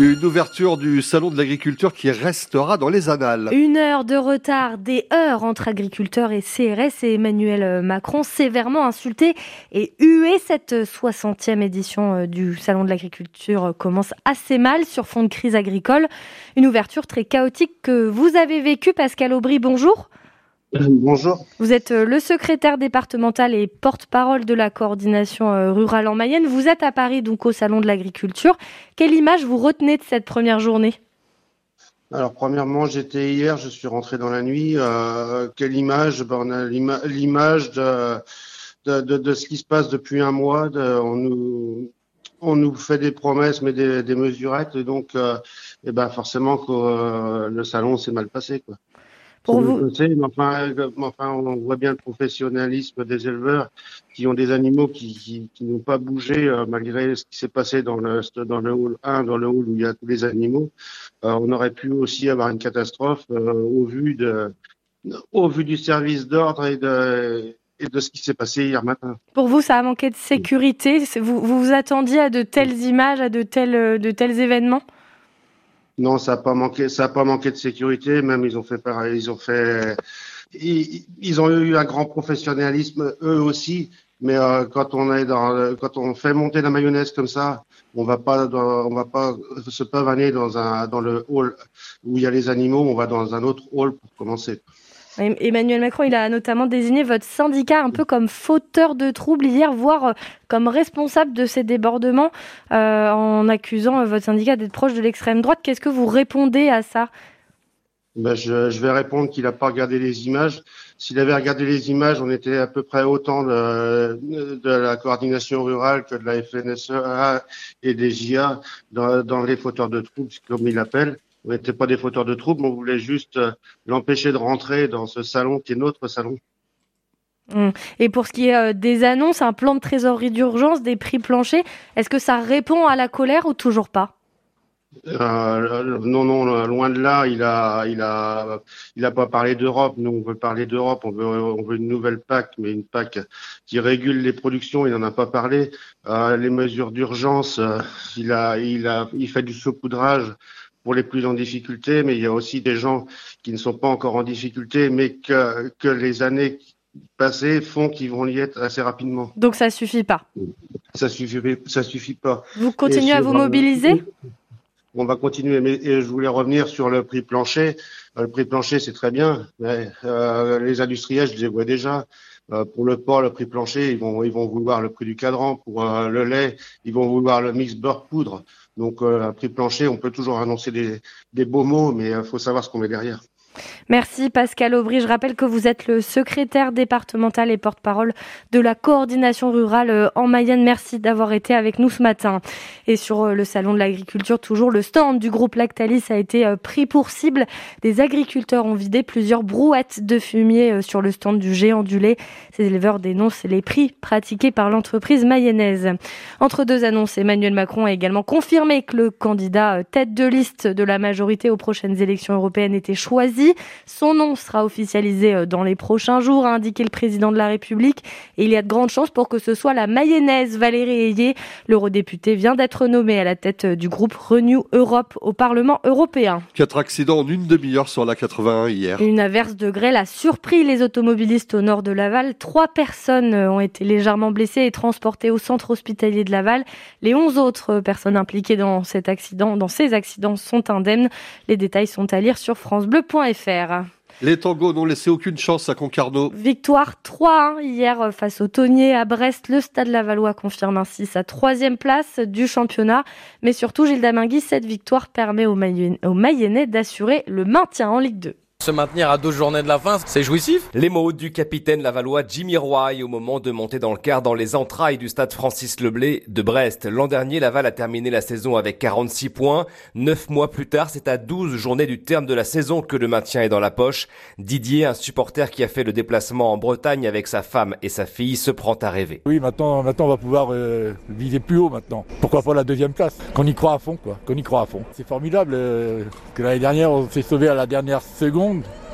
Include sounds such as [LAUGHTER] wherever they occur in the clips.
Une ouverture du salon de l'agriculture qui restera dans les annales. Une heure de retard, des heures entre agriculteurs et CRS et Emmanuel Macron sévèrement insulté et hué. Cette 60e édition euh, du salon de l'agriculture commence assez mal sur fond de crise agricole. Une ouverture très chaotique que vous avez vécue, Pascal Aubry. Bonjour. Bonjour. Vous êtes euh, le secrétaire départemental et porte-parole de la coordination euh, rurale en Mayenne. Vous êtes à Paris, donc au Salon de l'Agriculture. Quelle image vous retenez de cette première journée? Alors, premièrement, j'étais hier, je suis rentré dans la nuit. Euh, quelle image? Ben, On a l'image de, de, de, ce qui se passe depuis un mois. on, nous, on nous fait des promesses, mais des, des mesurettes. Et donc, eh ben, forcément, que, le salon s'est mal passé. Quoi. Pour vous enfin, enfin, on voit bien le professionnalisme des éleveurs qui ont des animaux qui, qui, n'ont pas bougé euh, malgré ce qui s'est passé dans le, dans le hall 1, dans le hall où il y a tous les animaux. Euh, on aurait pu aussi avoir une catastrophe euh, au vu de, au vu du service d'ordre et de, et de ce qui s'est passé hier matin. Pour vous, ça a manqué de sécurité. Vous vous, vous attendiez à de telles images, à de tels, de tels événements? Non, ça n'a pas manqué, ça a pas manqué de sécurité. Même ils ont fait pareil, ils ont fait, ils, ont eu un grand professionnalisme eux aussi. Mais euh, quand on est dans, quand on fait monter la mayonnaise comme ça, on va pas, on va pas se pavaner dans un, dans le hall où il y a les animaux. On va dans un autre hall pour commencer. Emmanuel Macron, il a notamment désigné votre syndicat un peu comme fauteur de troubles hier, voire euh, comme responsable de ces débordements, euh, en accusant euh, votre syndicat d'être proche de l'extrême droite. Qu'est-ce que vous répondez à ça? Ben je, vais répondre qu'il n'a pas regardé les images. S'il avait regardé les images, on était à peu près autant de, la coordination rurale que de la FNSEA et des JA dans, dans les fauteurs de troubles, comme il appelle. On n'était pas des fauteurs de troubles, on voulait juste euh, l'empêcher de rentrer dans ce salon qui est notre salon. Hum. Et pour ce qui est euh, des annonces, un plan de trésorerie d'urgence, des prix planchers, est-ce que ça répond à la colère ou toujours pas? Euh, non, non, loin de là. Il a, il a, il a pas parlé d'Europe. Nous, on veut parler d'Europe. On veut, on veut une nouvelle PAC, mais une PAC qui régule les productions. Il n'en a pas parlé. les mesures d'urgence, il a, il a, il fait du saupoudrage pour les plus en difficulté, mais il y a aussi des gens qui ne sont pas encore en difficulté, mais que, que les années passées font qu'ils vont y être assez rapidement. Donc ça suffit pas. Ça suffit, ça suffit pas. Vous continuez à vous mobiliser? On va continuer, mais je voulais revenir sur le prix plancher. Euh, le prix plancher, c'est très bien, mais euh, les industriels, je les vois déjà. Euh, pour le porc, le prix plancher, ils vont, ils vont vouloir le prix du cadran. Pour euh, le lait, ils vont vouloir le mix beurre-poudre. Donc, euh, un prix plancher, on peut toujours annoncer des, des beaux mots, mais il faut savoir ce qu'on met derrière. Merci Pascal Aubry. Je rappelle que vous êtes le secrétaire départemental et porte-parole de la coordination rurale euh, en Mayenne. Merci d'avoir été avec nous ce matin. Et sur euh, le salon de l'agriculture, toujours le stand du groupe Lactalis a été euh, pris pour cible. Des agriculteurs ont vidé plusieurs brouettes de fumier sur le stand du géant du lait. Ces éleveurs dénoncent les prix pratiqués par l'entreprise mayonnaise. Entre deux annonces, Emmanuel Macron a également confirmé que le candidat tête de liste de la majorité aux prochaines élections européennes était choisi son nom sera officialisé euh, dans les prochains jours, a indiqué le président de la République. Et il y a de grandes chances pour que ce soit la mayonnaise Valérie Ayé. L'eurodéputé vient d'être nommé à la tête euh, du groupe Renew Europe au Parlement européen. Quatre accidents en une demi-heure sur la 81 hier. Une averse de grêle a surpris les automobilistes au nord de Laval. Trois personnes euh, ont été légèrement blessées et transportées au centre hospitalier de Laval. Les onze autres personnes impliquées dans cet accident, dans ces accidents, sont indemnes. Les détails sont à lire sur francebleu.fr. Les tangos n'ont laissé aucune chance à Concarneau. Victoire 3-1 hier face au Tonnier à Brest. Le Stade Lavallois confirme ainsi sa troisième place du championnat. Mais surtout, Gilles Damingui, cette victoire permet aux Mayennais d'assurer le maintien en Ligue 2. Se maintenir à deux journées de la fin, c'est jouissif Les mots du capitaine lavallois Jimmy Roy au moment de monter dans le quart dans les entrailles du stade Francis Leblé de Brest. L'an dernier, Laval a terminé la saison avec 46 points. Neuf mois plus tard, c'est à 12 journées du terme de la saison que le maintien est dans la poche. Didier, un supporter qui a fait le déplacement en Bretagne avec sa femme et sa fille, se prend à rêver. Oui, maintenant, maintenant on va pouvoir euh, viser plus haut maintenant. Pourquoi pas la deuxième place? Qu'on y croit à fond, quoi. Qu'on y croit à fond. C'est formidable euh, que l'année dernière, on s'est sauvé à la dernière seconde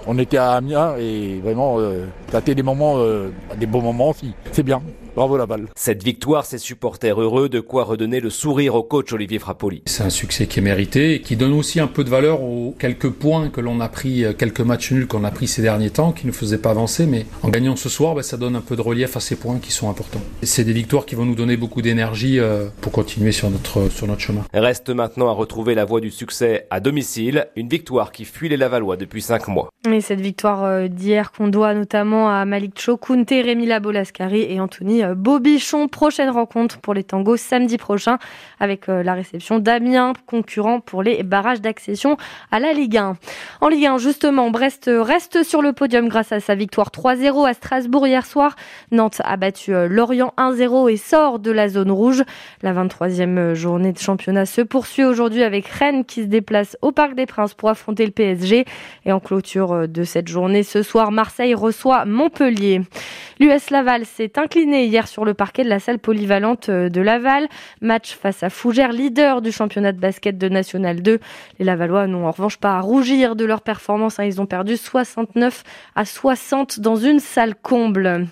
on était à Amiens et vraiment, euh, a été des moments, euh, des beaux moments aussi. C'est bien. Bravo Laval. Cette victoire, ses supporters heureux, de quoi redonner le sourire au coach Olivier Frappoli. C'est un succès qui est mérité et qui donne aussi un peu de valeur aux quelques points que l'on a pris, euh, quelques matchs nuls qu'on a pris ces derniers temps, qui ne faisaient pas avancer, mais en gagnant ce soir, bah, ça donne un peu de relief à ces points qui sont importants. C'est des victoires qui vont nous donner beaucoup d'énergie euh, pour continuer sur notre, sur notre chemin. Reste maintenant à retrouver la voie du succès à domicile, une victoire qui fuit les Lavallois depuis cinq mois. Et cette victoire euh, d'hier qu'on doit notamment à Malik Chokunte, Rémi Labolascari et Anthony Bobichon. Prochaine rencontre pour les tangos samedi prochain avec la réception d'Amiens, concurrent pour les barrages d'accession à la Ligue 1. En Ligue 1, justement, Brest reste sur le podium grâce à sa victoire 3-0 à Strasbourg hier soir. Nantes a battu Lorient 1-0 et sort de la zone rouge. La 23e journée de championnat se poursuit aujourd'hui avec Rennes qui se déplace au Parc des Princes pour affronter le PSG. Et en clôture de cette journée, ce soir, Marseille reçoit Montpellier. L'US Laval s'est incliné hier sur le parquet de la salle polyvalente de Laval. Match face à Fougères, leader du championnat de basket de National 2. Les Lavallois n'ont en revanche pas à rougir de leur performance. Hein. Ils ont perdu 69 à 60 dans une salle comble.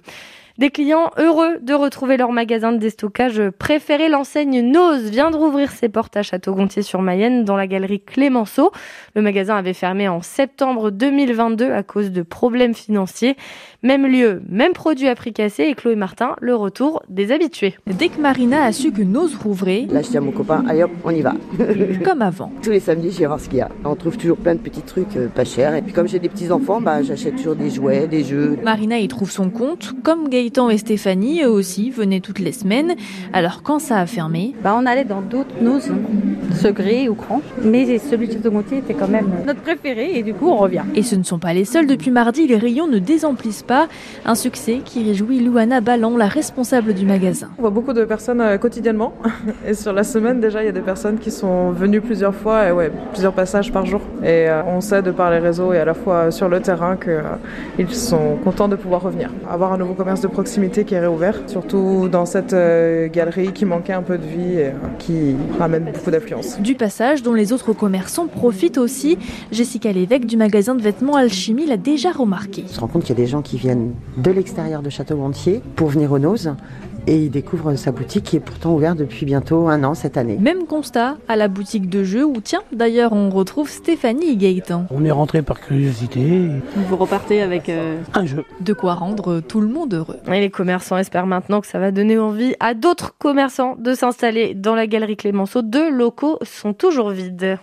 Des clients heureux de retrouver leur magasin de déstockage préféré. L'enseigne Nose vient de rouvrir ses portes à Château-Gontier-sur-Mayenne dans la galerie Clémenceau. Le magasin avait fermé en septembre 2022 à cause de problèmes financiers. Même lieu, même produit à prix cassé et Chloé Martin, le retour des habitués. Dès que Marina a su que Nose rouvrait, là je dis à mon copain, allez hop, on y va. [LAUGHS] comme avant. Tous les samedis, je vais voir ce qu'il y a. On trouve toujours plein de petits trucs euh, pas chers. Et puis comme j'ai des petits enfants, bah, j'achète toujours des jouets, des jeux. Marina y trouve son compte, comme Gaëtan et Stéphanie, eux aussi, venaient toutes les semaines. Alors quand ça a fermé, bah, on allait dans d'autres Nose, Segré ou Cran. Mais celui de Château-Gontier était quand même notre préféré et du coup on revient. Et ce ne sont pas les seuls. Depuis mardi, les rayons ne désemplissent pas. Un succès qui réjouit Louana Ballon, la responsable du magasin. On voit beaucoup de personnes euh, quotidiennement. [LAUGHS] Et sur la semaine, déjà, il y a des personnes qui sont venues plusieurs fois, et ouais, plusieurs passages par jour. Et euh, on sait de par les réseaux et à la fois sur le terrain qu'ils sont contents de pouvoir revenir. Avoir un nouveau commerce de proximité qui est réouvert, surtout dans cette euh, galerie qui manquait un peu de vie et qui ramène beaucoup d'affluence. Du passage dont les autres commerçants profitent aussi. Jessica Lévesque du magasin de vêtements Alchimie l'a déjà remarqué. On se rend compte qu'il y a des gens qui viennent de l'extérieur de Château-Gontier pour venir aux Nose et il découvre sa boutique qui est pourtant ouverte depuis bientôt un an cette année. Même constat à la boutique de jeux où, tiens, d'ailleurs, on retrouve Stéphanie et Gaëtan. On est rentré par curiosité. Vous repartez avec euh... un jeu. De quoi rendre tout le monde heureux. Et les commerçants espèrent maintenant que ça va donner envie à d'autres commerçants de s'installer dans la galerie Clémenceau. Deux locaux sont toujours vides.